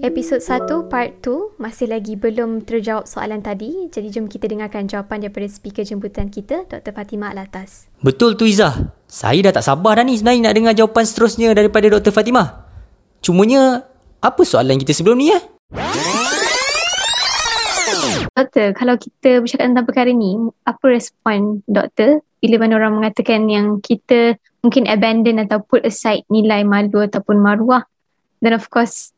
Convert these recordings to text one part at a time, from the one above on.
Episod 1 part 2 masih lagi belum terjawab soalan tadi. Jadi jom kita dengarkan jawapan daripada speaker jemputan kita Dr. Fatimah Alatas. Betul tu Izzah. Saya dah tak sabar dah ni sebenarnya nak dengar jawapan seterusnya daripada Dr. Fatimah. Cumanya apa soalan kita sebelum ni eh? Doktor, kalau kita bercakap tentang perkara ni, apa respon doktor bila mana orang mengatakan yang kita mungkin abandon atau put aside nilai malu ataupun maruah dan of course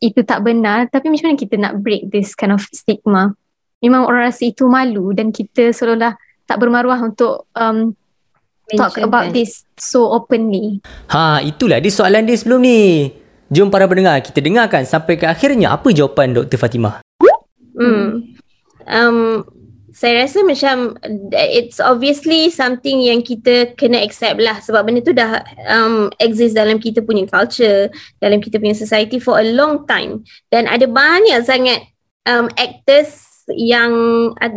itu tak benar tapi macam mana kita nak break this kind of stigma memang orang rasa itu malu dan kita seolah-olah tak bermaruah untuk um, talk about this so openly Ha, itulah dia soalan dia sebelum ni. Jom para pendengar kita dengarkan sampai ke akhirnya apa jawapan Dr. Fatimah. Hmm. Um, saya rasa macam it's obviously something yang kita kena accept lah sebab benda tu dah um, exist dalam kita punya culture, dalam kita punya society for a long time dan ada banyak sangat um, actors yang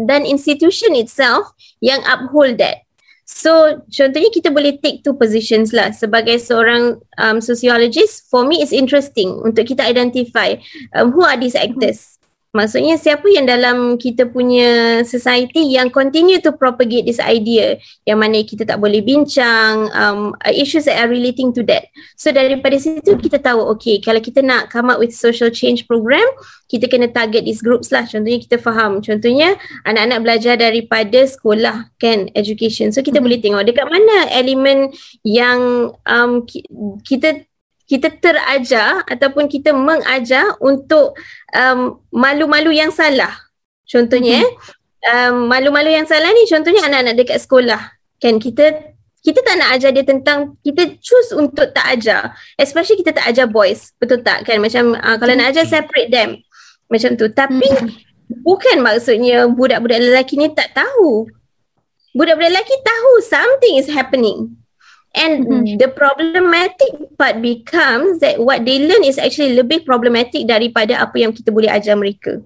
dan institution itself yang uphold that. So contohnya kita boleh take two positions lah sebagai seorang um, sociologist for me it's interesting untuk kita identify um, who are these actors. Maksudnya siapa yang dalam kita punya society yang continue to propagate this idea yang mana kita tak boleh bincang um, issues that are relating to that. So daripada situ kita tahu okay kalau kita nak come up with social change program kita kena target these groups lah. Contohnya kita faham. Contohnya anak-anak belajar daripada sekolah kan education. So kita boleh tengok dekat mana elemen yang um, ki- kita kita terajar ataupun kita mengajar untuk um, malu-malu yang salah. Contohnya mm-hmm. um, malu-malu yang salah ni contohnya anak-anak dekat sekolah. Kan kita kita tak nak ajar dia tentang kita choose untuk tak ajar. Especially kita tak ajar boys. Betul tak kan? Macam uh, kalau nak ajar separate them. Macam tu. Tapi mm-hmm. bukan maksudnya budak-budak lelaki ni tak tahu. Budak-budak lelaki tahu something is happening. And mm-hmm. the problematic part becomes that what they learn is actually lebih problematic daripada apa yang kita boleh ajar mereka.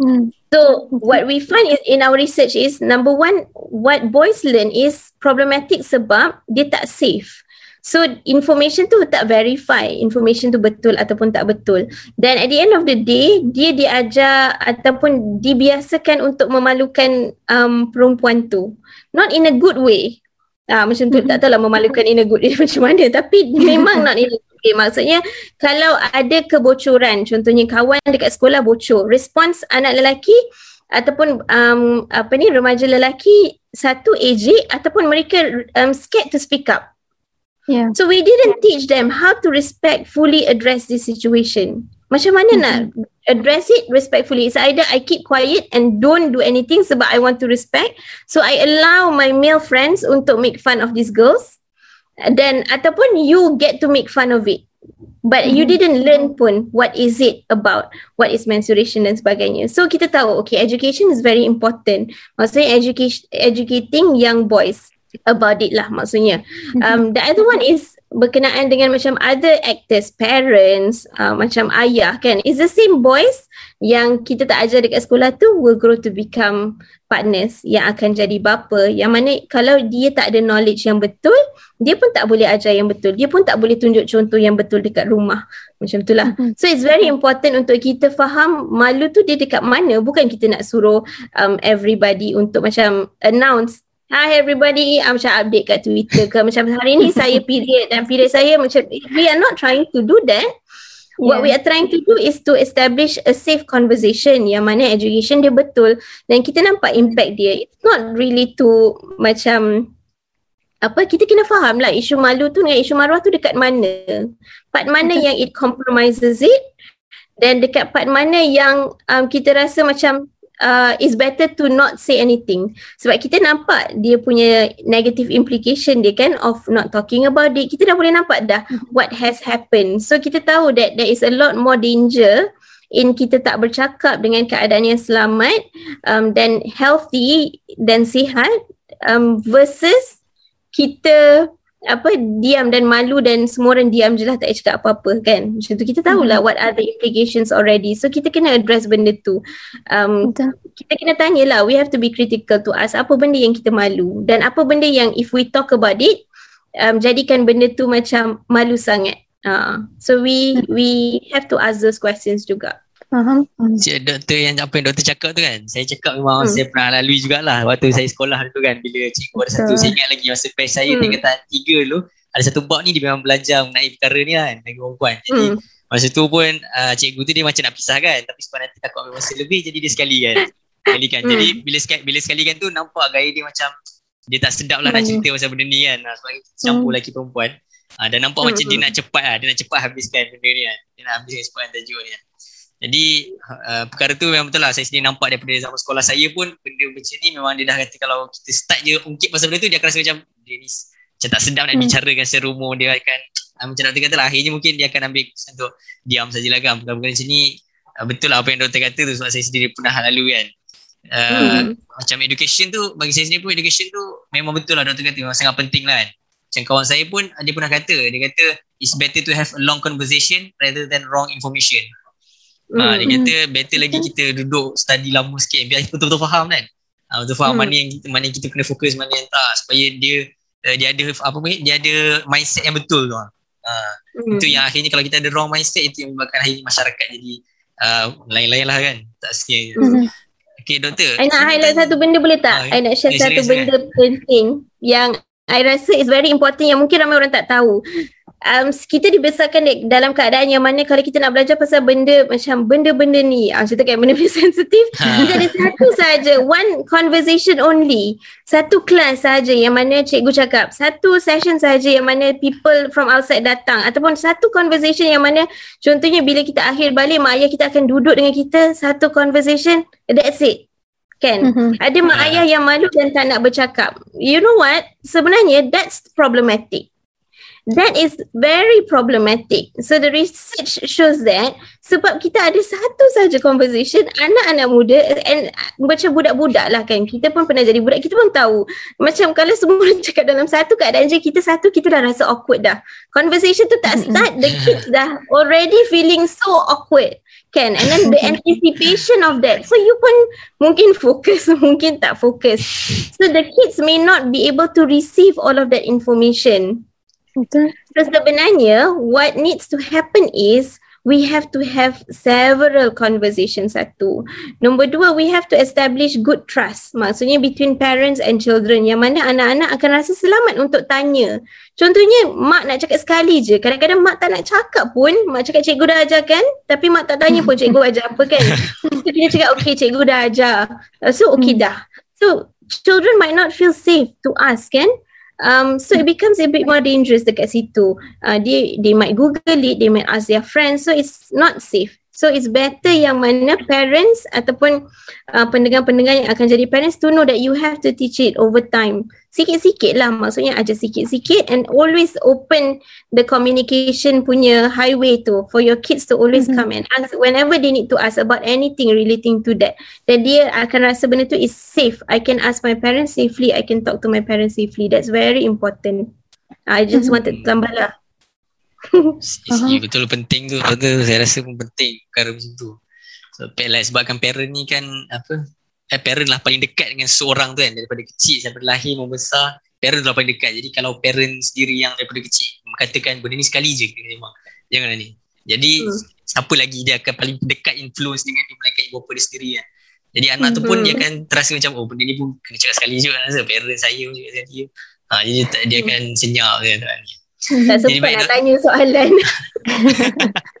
hmm. So what we find is in our research is number one, what boys learn is problematic sebab dia tak safe. So information tu tak verify information tu betul ataupun tak betul. Dan at the end of the day dia diajar ataupun dibiasakan untuk memalukan um, perempuan tu. Not in a good way. Ah macam tu tak tahulah memalukan in a good way macam mana tapi memang not in a good way. Maksudnya kalau ada kebocoran contohnya kawan dekat sekolah bocor respons anak lelaki ataupun um, apa ni remaja lelaki satu AJ ataupun mereka um, scared to speak up. yeah So we didn't teach them how to respectfully address this situation. Macam mana nak address it respectfully? It's either I keep quiet and don't do anything sebab I want to respect. So I allow my male friends untuk make fun of these girls. Then ataupun you get to make fun of it. But you didn't learn pun what is it about, what is menstruation dan sebagainya. So kita tahu, okay, education is very important. Maksudnya education, educating young boys about it lah maksudnya. Um, the other one is berkenaan dengan macam other actors, parents, uh, macam ayah kan. It's the same boys yang kita tak ajar dekat sekolah tu will grow to become partners yang akan jadi bapa. Yang mana kalau dia tak ada knowledge yang betul, dia pun tak boleh ajar yang betul. Dia pun tak boleh tunjuk contoh yang betul dekat rumah. Macam tu lah. So it's very important untuk kita faham malu tu dia dekat mana. Bukan kita nak suruh um, everybody untuk macam announce Hi everybody, I'm macam update kat Twitter ke macam hari ni saya period dan period saya macam we are not trying to do that. What Yeah. we are trying to do is to establish a safe conversation yang mana education dia betul dan kita nampak impact dia. It's not really to macam apa kita kena faham lah isu malu tu dengan isu maruah tu dekat mana. Part mana yang it compromises it dan dekat part mana yang um, kita rasa macam uh, it's better to not say anything. Sebab kita nampak dia punya negative implication dia kan of not talking about it. Kita dah boleh nampak dah what has happened. So kita tahu that there is a lot more danger in kita tak bercakap dengan keadaan yang selamat um, dan healthy dan sihat um, versus kita apa diam dan malu dan semua orang diam je lah tak cakap apa-apa kan? Macam tu. Kita tahulah hmm. what are the implications already. So kita kena address benda tu. Um, kita kena tanya lah. We have to be critical to us apa benda yang kita malu. Dan apa benda yang if we talk about it um, jadikan benda tu macam malu sangat. Uh, so we we have to ask those questions juga Faham. Cik doktor yang apa yang doktor cakap tu kan. Saya cakap memang hmm. saya pernah lalui jugalah waktu saya sekolah tu kan. Bila cikgu ada satu, saya ingat lagi masa pes saya hmm. tingkatan tiga dulu. Ada satu bab ni dia memang belajar mengenai perkara ni kan. Bagi perempuan. Jadi hmm. masa tu pun uh, cikgu tu dia macam nak pisah kan. Tapi sebab nanti takut ambil masa lebih jadi dia sekali kan. Sekali kan. Hmm. Jadi bila sekali, bila sekali kan tu nampak gaya dia macam dia tak sedap lah hmm. nak cerita pasal benda ni kan. Sebab campur hmm. lelaki perempuan. Uh, dan nampak hmm. macam dia nak cepat lah. Dia nak cepat habiskan benda ni kan. Dia nak habiskan sepanjang tajuk ni kan. Jadi uh, perkara tu memang betul lah. Saya sendiri nampak daripada zaman sekolah saya pun Benda macam ni memang dia dah kata Kalau kita start je ungkit pasal benda tu Dia akan rasa macam Dia ni macam tak sedap nak hmm. bicarakan secara umum Dia akan uh, Macam doktor kata lah Akhirnya mungkin dia akan ambil Untuk diam sajalah kan. Perkara-perkara macam ni uh, Betul lah apa yang doktor kata tu Sebab saya sendiri pernah lalu kan. Uh, hmm. Macam education tu Bagi saya sendiri pun education tu Memang betul lah doktor kata Memang sangat penting lah kan. Macam kawan saya pun dia pernah kata dia kata it's better to have a long conversation rather than wrong information Ha, dia kata better lagi kita duduk study lama sikit biar betul-betul faham kan. Ha, betul faham mm. mana yang kita mana yang kita kena fokus mana yang tak supaya dia uh, dia ada apa pun dia ada mindset yang betul tu. Ha. Mm. Itu yang akhirnya kalau kita ada wrong mindset itu yang menyebabkan akhirnya masyarakat jadi uh, lain-lain lah kan. Tak sekian. Mm. Okay doktor. I nak highlight satu benda boleh tak? Uh, I nak share satu benda kan? penting yang I rasa is very important yang mungkin ramai orang tak tahu um, kita dibesarkan dalam keadaan yang mana kalau kita nak belajar pasal benda macam benda-benda ni ah cerita kayak benda-benda sensitif ha. kita ada satu saja one conversation only. Satu kelas saja yang mana cikgu cakap satu session saja yang mana people from outside datang ataupun satu conversation yang mana contohnya bila kita akhir balik mak ayah kita akan duduk dengan kita satu conversation that's it. Kan? Mm-hmm. ada mak ayah yang malu dan tak nak bercakap. You know what? Sebenarnya that's problematic that is very problematic. So the research shows that sebab kita ada satu saja conversation anak-anak muda and macam budak-budak lah kan. Kita pun pernah jadi budak, kita pun tahu. Macam kalau semua orang cakap dalam satu keadaan je kita satu, kita dah rasa awkward dah. Conversation tu tak start, the kids dah already feeling so awkward. Kan? And then the anticipation of that. So you pun mungkin fokus, mungkin tak fokus. So the kids may not be able to receive all of that information. Betul. So sebenarnya what needs to happen is we have to have several conversations satu. Nombor dua, we have to establish good trust. Maksudnya between parents and children yang mana anak-anak akan rasa selamat untuk tanya. Contohnya, mak nak cakap sekali je. Kadang-kadang mak tak nak cakap pun. Mak cakap cikgu dah ajar kan? Tapi mak tak tanya pun cikgu ajar apa kan? So, dia cakap, okay cikgu dah ajar. So, okay hmm. dah. So, children might not feel safe to ask kan? Um, so it becomes a bit more dangerous dekat situ. Uh, they they might Google it, they might ask their friends, so it's not safe. So it's better yang mana parents ataupun uh, pendengar-pendengar yang akan jadi parents to know that you have to teach it over time. Sikit-sikit lah maksudnya aja sikit-sikit and always open the communication punya highway tu for your kids to always mm-hmm. come and ask whenever they need to ask about anything relating to that. That dia akan rasa benda tu is safe. I can ask my parents safely. I can talk to my parents safely. That's very important. I just mm-hmm. wanted to tambah lah. uh-huh. betul penting tu betul saya rasa pun penting perkara macam tu so sebabkan parent ni kan apa eh, parent lah paling dekat dengan seorang tu kan daripada kecil sampai lahir membesar parent lah paling dekat jadi kalau parent sendiri yang daripada kecil katakan benda ni sekali je memang jangan ni jadi hmm. siapa lagi dia akan paling dekat influence dengan dia melainkan ibu bapa dia sendiri kan jadi anak tu pun dia hmm. akan terasa macam oh benda ni pun kena cakap sekali je kan parent saya pun cakap sekali je ha, jadi dia akan senyap kan. Tak sempat nak tanya soalan.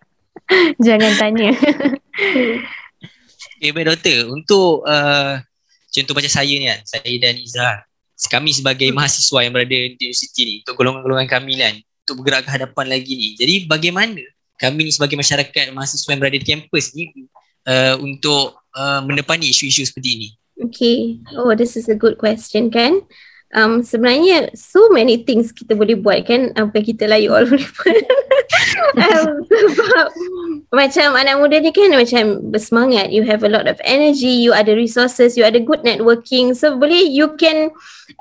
Jangan tanya. Okay, baik doktor. Untuk uh, contoh macam saya ni kan, saya dan Izzah. Kami sebagai hmm. mahasiswa yang berada di universiti ni, untuk golongan-golongan kami kan, untuk bergerak ke hadapan lagi ni. Jadi bagaimana kami ni sebagai masyarakat mahasiswa yang berada di kampus ni uh, untuk uh, mendepani isu-isu seperti ini? Okay. Oh, this is a good question kan um, sebenarnya so many things kita boleh buat kan? Apa kita layu all boleh um, sebab macam anak muda ni kan macam bersemangat. You have a lot of energy you ada resources you ada good networking. So boleh you can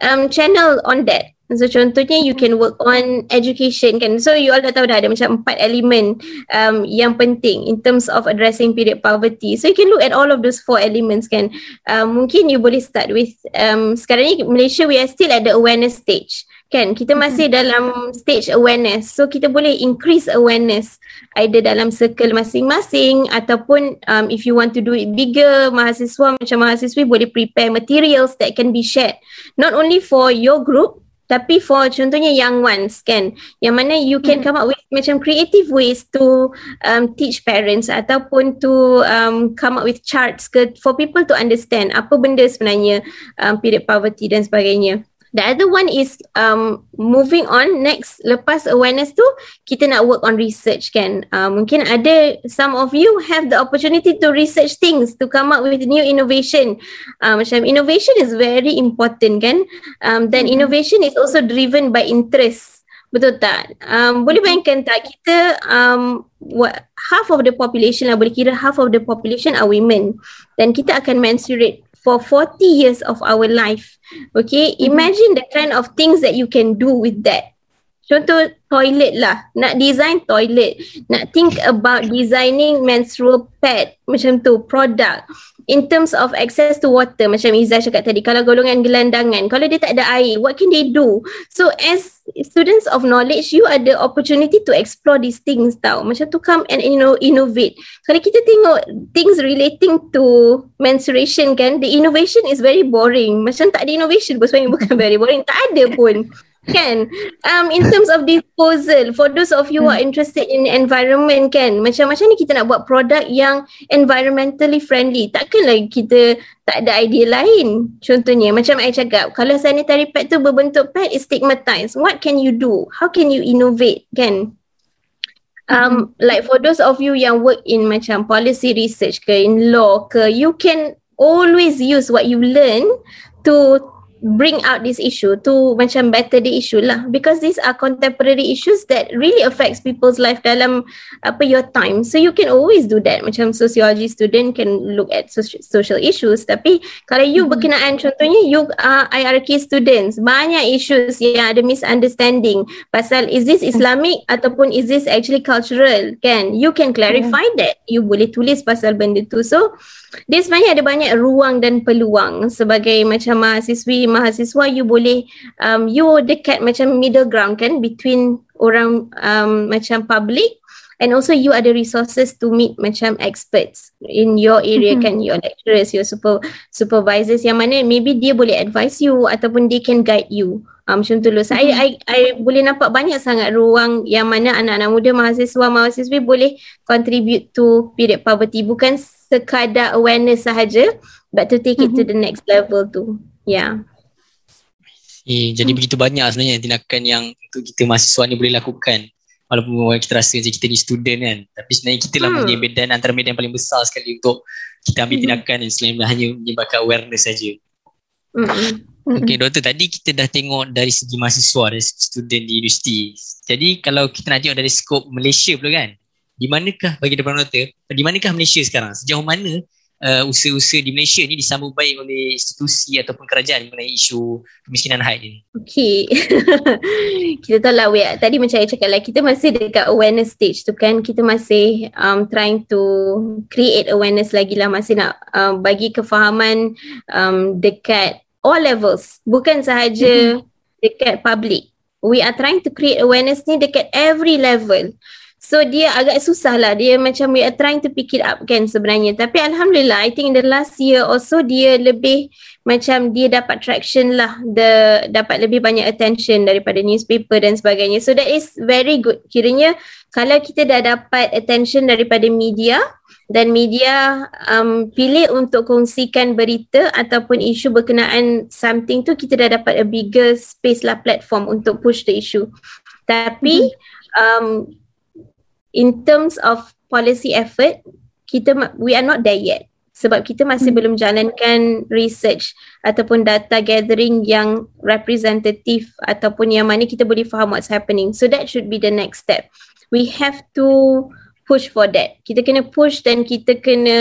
um, channel on that. So contohnya you can work on education kan. So you all dah tahu dah ada macam empat elemen um, yang penting in terms of addressing period poverty. So you can look at all of those four elements kan. Um, mungkin you boleh start with um, sekarang ni Malaysia we are still at the awareness stage kan? Kita masih dalam stage awareness. So kita boleh increase awareness either dalam circle masing-masing ataupun um, if you want to do it bigger mahasiswa macam mahasiswi boleh prepare materials that can be shared not only for your group tapi for contohnya young ones kan? Yang mana you can come up with macam creative ways to um, teach parents ataupun to um, come up with charts ke for people to understand apa benda sebenarnya um, period poverty dan sebagainya The other one is um, moving on next lepas awareness tu kita nak work on research kan. Uh, mungkin ada some of you have the opportunity to research things to come up with new innovation. Uh, macam innovation is very important kan. Um, then mm-hmm. innovation is also driven by interest. Betul tak? Um, boleh bayangkan tak kita um, what, half of the population lah boleh kira half of the population are women. Dan kita akan mensurate for 40 years of our life. Okay, mm-hmm. imagine the kind of things that you can do with that. Contoh toilet lah, nak design toilet, nak think about designing menstrual pad macam tu, product in terms of access to water macam Izzah cakap tadi kalau golongan gelandangan kalau dia tak ada air what can they do? So as students of knowledge you ada opportunity to explore these things tau. Macam tu come and you know innovate. Kalau kita tengok things relating to menstruation kan the innovation is very boring. Macam tak ada innovation pun sebenarnya bukan very boring. Tak ada pun kan? Um in terms of disposal for those of you who are interested in environment kan? Macam macam ni kita nak buat produk yang environmentally friendly. Takkan lagi kita tak ada idea lain contohnya. Macam saya cakap kalau sanitary pad tu berbentuk pad is stigmatized what can you do? How can you innovate kan? Um like for those of you yang work in macam policy research ke in law ke you can always use what you learn to bring out this issue to macam better the issue lah. Because these are contemporary issues that really affects people's life dalam apa your time. So you can always do that. Macam sociology student can look at social issues. Tapi kalau you mm-hmm. berkenaan contohnya you are IRK students. Banyak issues yang ada misunderstanding. Pasal is this islamic mm-hmm. ataupun is this actually cultural? Kan? You can clarify mm-hmm. that. You boleh tulis pasal benda tu. So dia sebenarnya ada banyak ruang dan peluang sebagai macam mahasiswi mahasiswa you boleh um, you dekat macam middle ground kan between orang um, macam public and also you ada resources to meet macam experts in your area mm-hmm. kan your lecturers your super supervisors yang mana maybe dia boleh advise you ataupun they can guide you um, macam tu mm-hmm. saya I, I boleh nampak banyak sangat ruang yang mana anak-anak muda mahasiswa mahasiswi boleh contribute to period poverty bukan sekadar awareness sahaja but to take mm-hmm. it to mm-hmm. the next level tu yeah eh, jadi hmm. begitu banyak sebenarnya tindakan yang untuk kita mahasiswa ni boleh lakukan walaupun kita rasa macam kita ni student kan tapi sebenarnya kita lah hmm. punya medan antara medan paling besar sekali untuk kita ambil hmm. tindakan yang selain hanya menyebabkan awareness saja hmm. Okay doktor tadi kita dah tengok dari segi mahasiswa dari segi student di universiti jadi kalau kita nak tengok dari skop Malaysia pula kan di manakah bagi depan doktor di manakah Malaysia sekarang sejauh mana uh, usaha-usaha di Malaysia ni disambut baik oleh institusi ataupun kerajaan mengenai isu kemiskinan haid ni Okay kita tahu lah we, tadi macam saya cakap lah kita masih dekat awareness stage tu kan. Kita masih um, trying to create awareness lagi lah. Masih nak um, bagi kefahaman um, dekat all levels. Bukan sahaja mm-hmm. dekat public. We are trying to create awareness ni dekat every level So dia agak susah lah Dia macam we are trying to pick it up kan sebenarnya. Tapi Alhamdulillah I think in the last year also Dia lebih macam dia dapat traction lah. The, Dapat lebih banyak attention daripada newspaper dan sebagainya. So that is very good. Kiranya kalau kita dah dapat attention daripada media Dan media um, pilih untuk kongsikan berita Ataupun isu berkenaan something tu Kita dah dapat a bigger space lah platform untuk push the issue. Tapi mm-hmm. um, in terms of policy effort kita we are not there yet sebab kita masih hmm. belum jalankan research ataupun data gathering yang representative ataupun yang mana kita boleh faham what's happening so that should be the next step we have to push for that. Kita kena push dan kita kena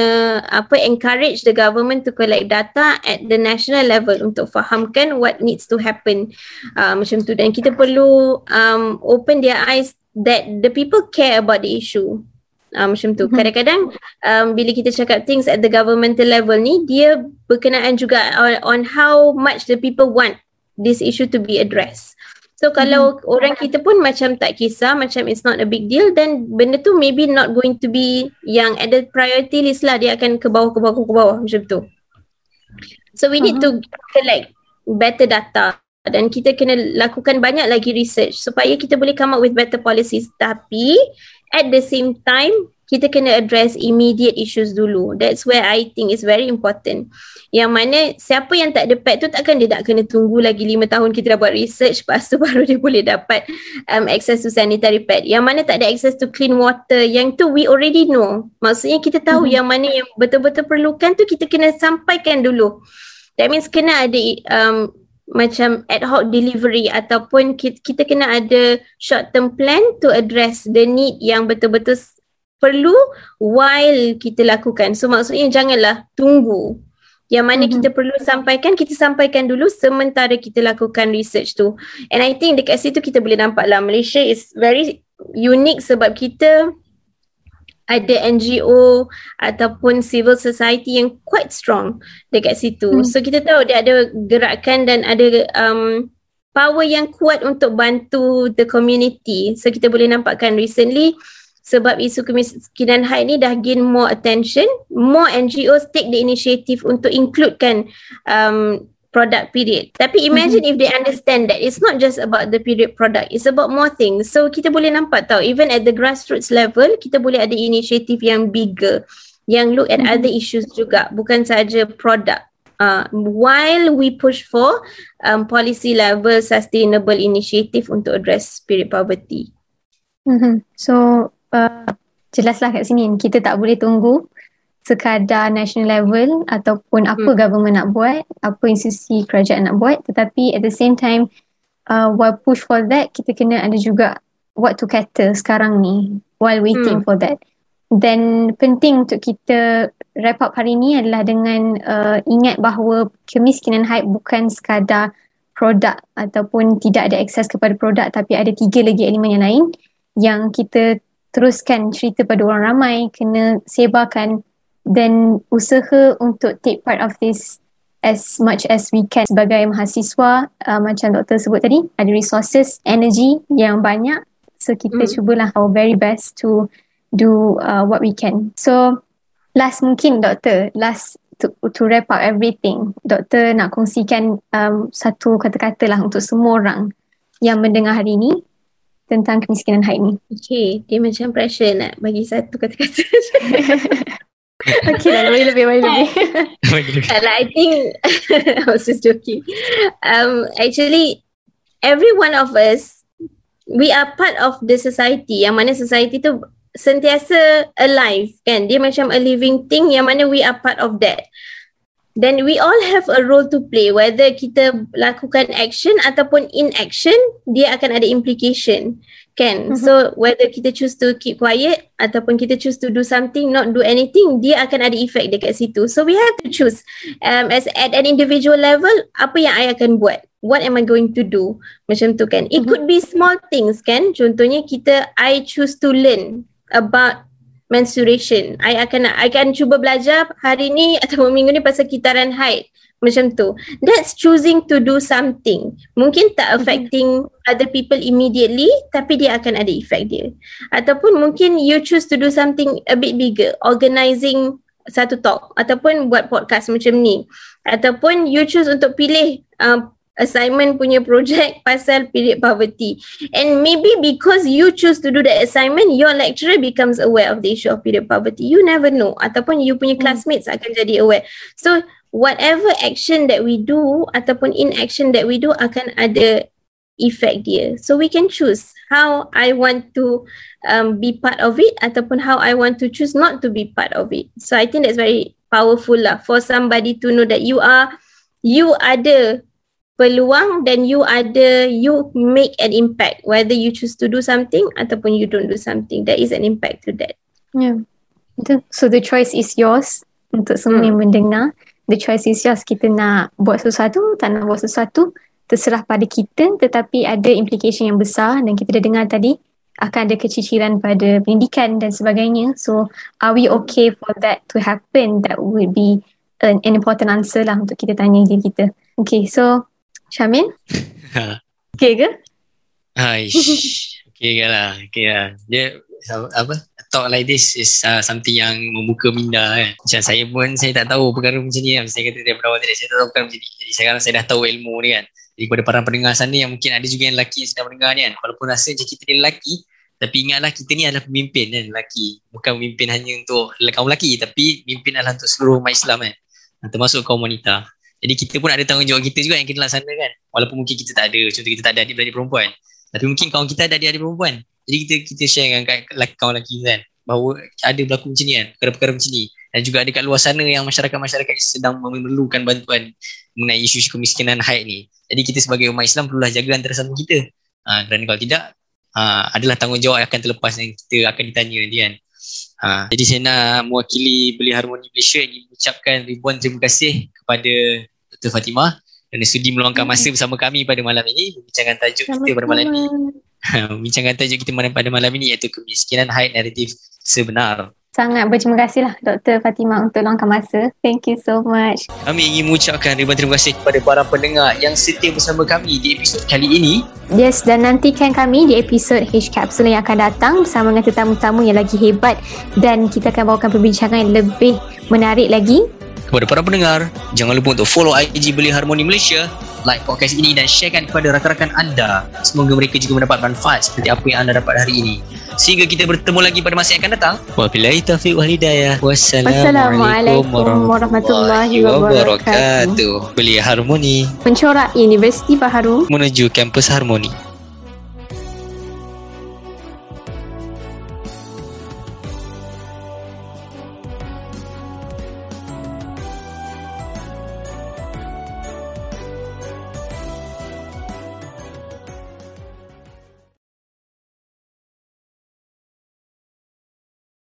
apa encourage the government to collect data at the national level untuk fahamkan what needs to happen uh, macam tu dan kita perlu um, open their eyes that the people care about the issue. Uh, macam tu. Mm-hmm. Kadang-kadang um, bila kita cakap things at the governmental level ni dia berkenaan juga on, on how much the people want this issue to be addressed. So kalau mm-hmm. orang kita pun macam tak kisah, macam it's not a big deal, then benda tu maybe not going to be yang at the priority list lah. Dia akan ke bawah, ke bawah, ke bawah macam tu. So we need uh-huh. to collect better data dan kita kena lakukan banyak lagi research supaya kita boleh come up with better policies. Tapi at the same time, kita kena address immediate issues dulu. That's where I think is very important. Yang mana siapa yang tak ada pet tu takkan dia nak kena tunggu lagi lima tahun kita dah buat research lepas tu baru dia boleh dapat um, access to sanitary pad. Yang mana tak ada access to clean water. Yang tu we already know. Maksudnya kita tahu mm-hmm. yang mana yang betul-betul perlukan tu kita kena sampaikan dulu. That means kena ada um, macam ad hoc delivery ataupun kita, kita kena ada short term plan to address the need yang betul-betul perlu while kita lakukan. So maksudnya janganlah tunggu. Yang mana mm-hmm. kita perlu sampaikan, kita sampaikan dulu sementara kita lakukan research tu. And I think dekat situ kita boleh nampak lah Malaysia is very unique sebab kita ada NGO ataupun civil society yang quite strong dekat situ. Mm. So kita tahu dia ada gerakan dan ada um, power yang kuat untuk bantu the community. So kita boleh nampakkan recently sebab isu kemiskinan haid ni dah gain more attention, more NGOs take the initiative untuk includekan um, product period. Tapi imagine mm-hmm. if they understand that it's not just about the period product, it's about more things. So kita boleh nampak tau, even at the grassroots level, kita boleh ada initiative yang bigger, yang look at mm-hmm. other issues juga, bukan saja product. Uh, while we push for um, policy level sustainable initiative untuk address period poverty. Mm-hmm. So uh, jelaslah kat sini kita tak boleh tunggu sekadar national level ataupun apa hmm. government nak buat, apa institusi kerajaan nak buat tetapi at the same time uh, while push for that kita kena ada juga what to cater sekarang ni while waiting hmm. for that. Dan penting untuk kita wrap up hari ni adalah dengan uh, ingat bahawa kemiskinan haid bukan sekadar produk ataupun tidak ada akses kepada produk tapi ada tiga lagi elemen yang lain yang kita teruskan cerita pada orang ramai, kena sebarkan dan usaha untuk take part of this as much as we can sebagai mahasiswa uh, macam doktor sebut tadi ada resources, energy yang banyak so kita mm. cubalah our very best to do uh, what we can. So last mungkin doktor, last to, to wrap up everything, doktor nak kongsikan um, satu kata-kata lah untuk semua orang yang mendengar hari ini tentang kemiskinan haid ni. Okay, dia macam pressure nak bagi satu kata-kata. okay lah, lebih lebih, lebih lebih. Kalau I think, I was just joking. Um, actually, every one of us, we are part of the society. Yang mana society tu sentiasa alive kan. Dia macam a living thing yang mana we are part of that then we all have a role to play whether kita lakukan action ataupun inaction dia akan ada implication kan mm-hmm. so whether kita choose to keep quiet ataupun kita choose to do something not do anything dia akan ada effect dekat situ so we have to choose um, as at an individual level apa yang I akan buat what am I going to do macam tu kan it mm-hmm. could be small things kan contohnya kita I choose to learn about menstruation. I akan I akan cuba belajar hari ni atau minggu ni pasal kitaran haid. Macam tu. That's choosing to do something. Mungkin tak mm-hmm. affecting mm-hmm. other people immediately tapi dia akan ada effect dia. Ataupun mungkin you choose to do something a bit bigger. Organizing satu talk ataupun buat podcast macam ni. Ataupun you choose untuk pilih uh, assignment punya project pasal period poverty. And maybe because you choose to do the assignment, your lecturer becomes aware of the issue of period poverty. You never know. Ataupun you punya hmm. classmates akan jadi aware. So whatever action that we do ataupun inaction that we do akan ada effect dia. So we can choose how I want to um, be part of it ataupun how I want to choose not to be part of it. So I think that's very powerful lah for somebody to know that you are you ada peluang dan you ada you make an impact whether you choose to do something ataupun you don't do something there is an impact to that Yeah. So the choice is yours untuk semua hmm. yang mendengar. The choice is yours. Kita nak buat sesuatu, tak nak buat sesuatu. Terserah pada kita tetapi ada implication yang besar dan kita dah dengar tadi akan ada keciciran pada pendidikan dan sebagainya. So are we okay for that to happen? That would be an, an important answer lah untuk kita tanya diri kita. Okay so Syamin? okay ke? Aish. okay ke lah. Okay lah. Dia apa? Talk like this is uh, something yang membuka minda kan. Macam saya pun saya tak tahu perkara macam ni kan. Saya kata dia berawal tadi saya tak tahu perkara macam ni. Jadi sekarang saya dah tahu ilmu ni kan. Jadi kepada para pendengar sana yang mungkin ada juga yang lelaki yang sedang mendengar ni kan. Walaupun rasa macam kita ni lelaki tapi ingatlah kita ni adalah pemimpin kan lelaki. Bukan pemimpin hanya untuk kaum lelaki tapi pemimpin adalah untuk seluruh umat Islam kan. Termasuk kaum wanita. Jadi kita pun ada tanggungjawab kita juga yang kita laksanakan. Walaupun mungkin kita tak ada. Contoh kita tak ada adik-beradik perempuan. Tapi mungkin kaum kita ada adik-adik perempuan. Jadi kita kita share dengan kawan lelaki kan bahawa ada berlaku macam ni kan perkara-perkara macam ni. Dan juga ada kat luar sana yang masyarakat-masyarakat sedang memerlukan bantuan mengenai isu kemiskinan haid ni. Jadi kita sebagai umat Islam perlulah jaga antara sama kita. Ha, kerana kalau tidak ha, adalah tanggungjawab yang akan terlepas yang kita akan ditanya nanti kan. Ha, jadi saya nak mewakili Beli Harmoni Malaysia ingin mengucapkan ribuan terima kasih kepada Dr. Fatimah dan sudi meluangkan masa bersama kami pada malam ini membincangkan tajuk kita pada malam ini bincangkan tajuk kita pada malam ini iaitu kemiskinan haid naratif sebenar. Sangat berterima kasih lah Dr. Fatimah untuk luangkan masa. Thank you so much. Kami ingin mengucapkan ribuan terima kasih kepada para pendengar yang setia bersama kami di episod kali ini. Yes, dan nantikan kami di episod H Capsule yang akan datang bersama dengan tetamu-tetamu yang lagi hebat dan kita akan bawakan perbincangan yang lebih menarik lagi. Kepada para pendengar, jangan lupa untuk follow IG Beli Harmoni Malaysia like podcast ini dan sharekan kepada rakan-rakan anda. Semoga mereka juga mendapat manfaat seperti apa yang anda dapat hari ini. Sehingga kita bertemu lagi pada masa yang akan datang. Wabillahi taufiq wal hidayah. Wassalamualaikum warahmatullahi wabarakatuh. Beli Harmoni. Mencorak Universiti Baharu menuju kampus Harmoni.